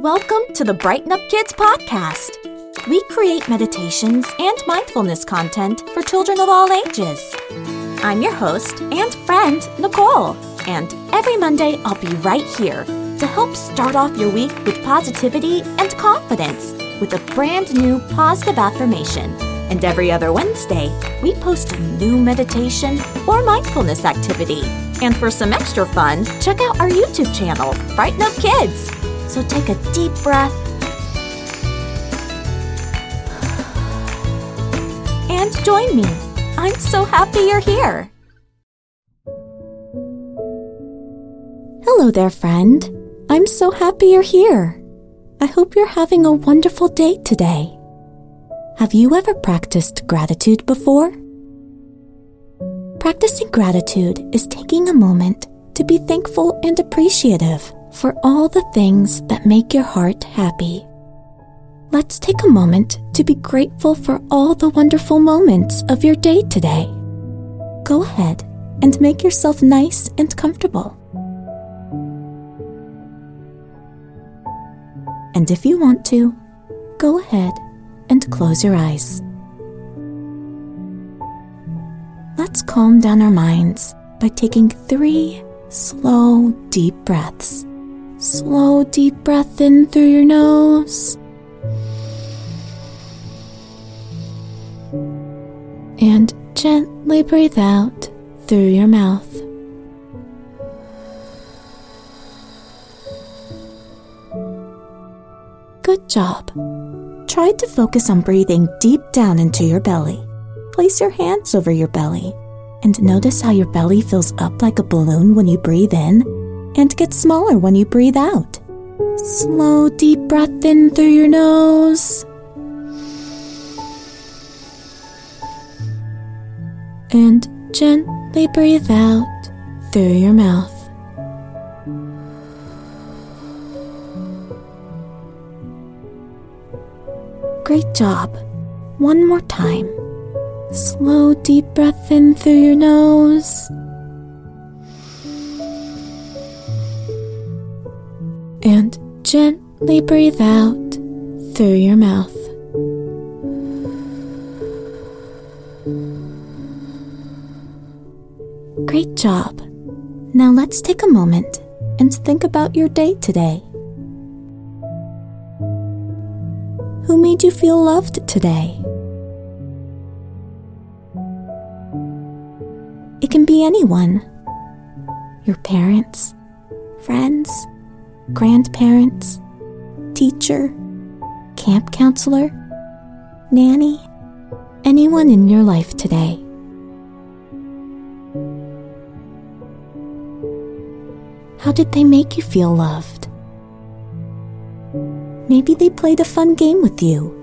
Welcome to the Brighten Up Kids podcast. We create meditations and mindfulness content for children of all ages. I'm your host and friend, Nicole, and every Monday I'll be right here to help start off your week with positivity and confidence with a brand new positive affirmation. And every other Wednesday, we post a new meditation or mindfulness activity. And for some extra fun, check out our YouTube channel, Brighten Up Kids. So take a deep breath and join me. I'm so happy you're here. Hello there, friend. I'm so happy you're here. I hope you're having a wonderful day today. Have you ever practiced gratitude before? Practicing gratitude is taking a moment to be thankful and appreciative for all the things that make your heart happy. Let's take a moment to be grateful for all the wonderful moments of your day today. Go ahead and make yourself nice and comfortable. And if you want to, go ahead and close your eyes. Let's calm down our minds by taking three slow, deep breaths. Slow, deep breath in through your nose. And gently breathe out through your mouth. Good job. Try to focus on breathing deep down into your belly. Place your hands over your belly and notice how your belly fills up like a balloon when you breathe in and gets smaller when you breathe out. Slow, deep breath in through your nose. And gently breathe out through your mouth. Great job. One more time. Slow, deep breath in through your nose. Gently breathe out through your mouth. Great job. Now let's take a moment and think about your day today. Who made you feel loved today? It can be anyone your parents, friends, grandparents, teacher, camp counselor, nanny, anyone in your life today. How did they make you feel loved? Maybe they played a fun game with you,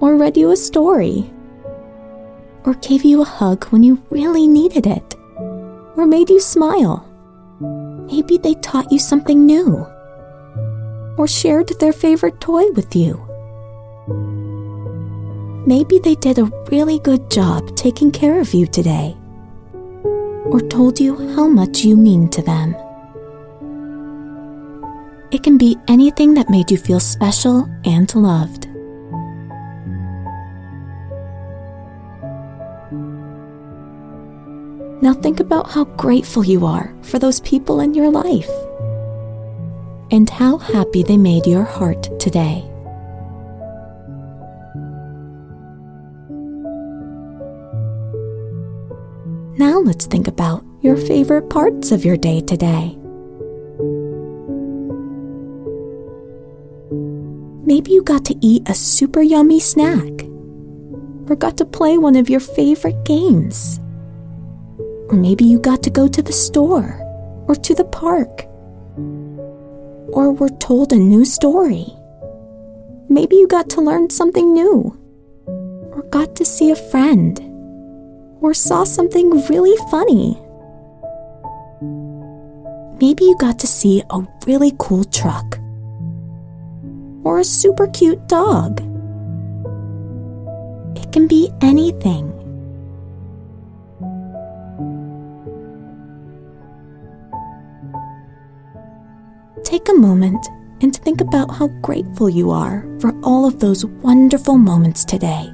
or read you a story, or gave you a hug when you really needed it, or made you smile. Maybe they taught you something new, or shared their favorite toy with you. Maybe they did a really good job taking care of you today, or told you how much you mean to them. It can be anything that made you feel special and loved. Now think about how grateful you are for those people in your life and how happy they made your heart today. Now let's think about your favorite parts of your day today. Maybe you got to eat a super yummy snack, or got to play one of your favorite games. Or maybe you got to go to the store, or to the park, or were told a new story. Maybe you got to learn something new, or got to see a friend, or saw something really funny. Maybe you got to see a really cool truck or a super cute dog. It can be anything. Take a moment and think about how grateful you are for all of those wonderful moments today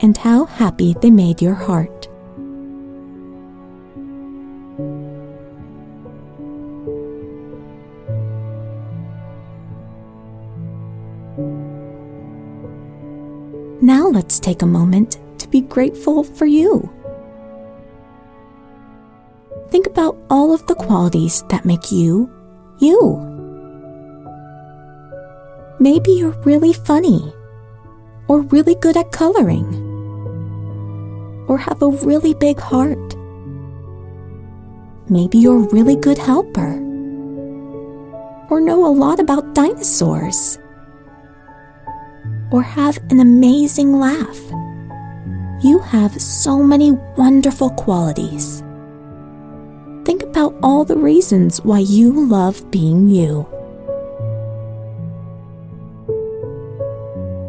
and how happy they made your heart. Now let's take a moment to be grateful for you. Think about all of the qualities that make you, you. Maybe you're really funny, or really good at coloring, or have a really big heart. Maybe you're a really good helper, or know a lot about dinosaurs or have an amazing laugh. You have so many wonderful qualities. Think about all the reasons why you love being you.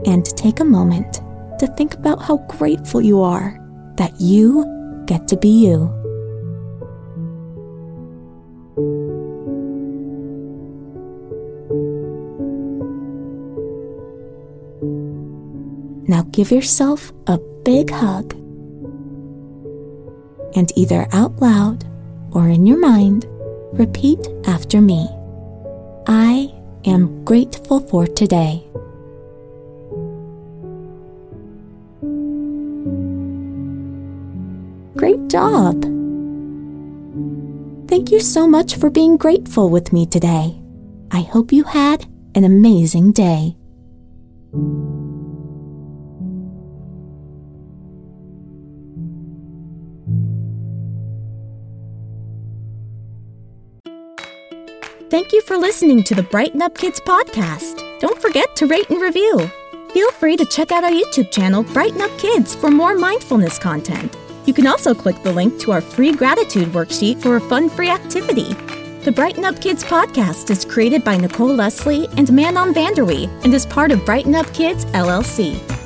And take a moment to think about how grateful you are that you get to be you. Now give yourself a big hug. And either out loud or in your mind, repeat after me I am grateful for today. Job! Thank you so much for being grateful with me today. I hope you had an amazing day. Thank you for listening to the Brighten Up Kids podcast. Don't forget to rate and review. Feel free to check out our YouTube channel, Brighten Up Kids, for more mindfulness content. You can also click the link to our free gratitude worksheet for a fun free activity. The Brighten Up Kids podcast is created by Nicole Lesley and Manon van der Wee and is part of Brighten Up Kids LLC.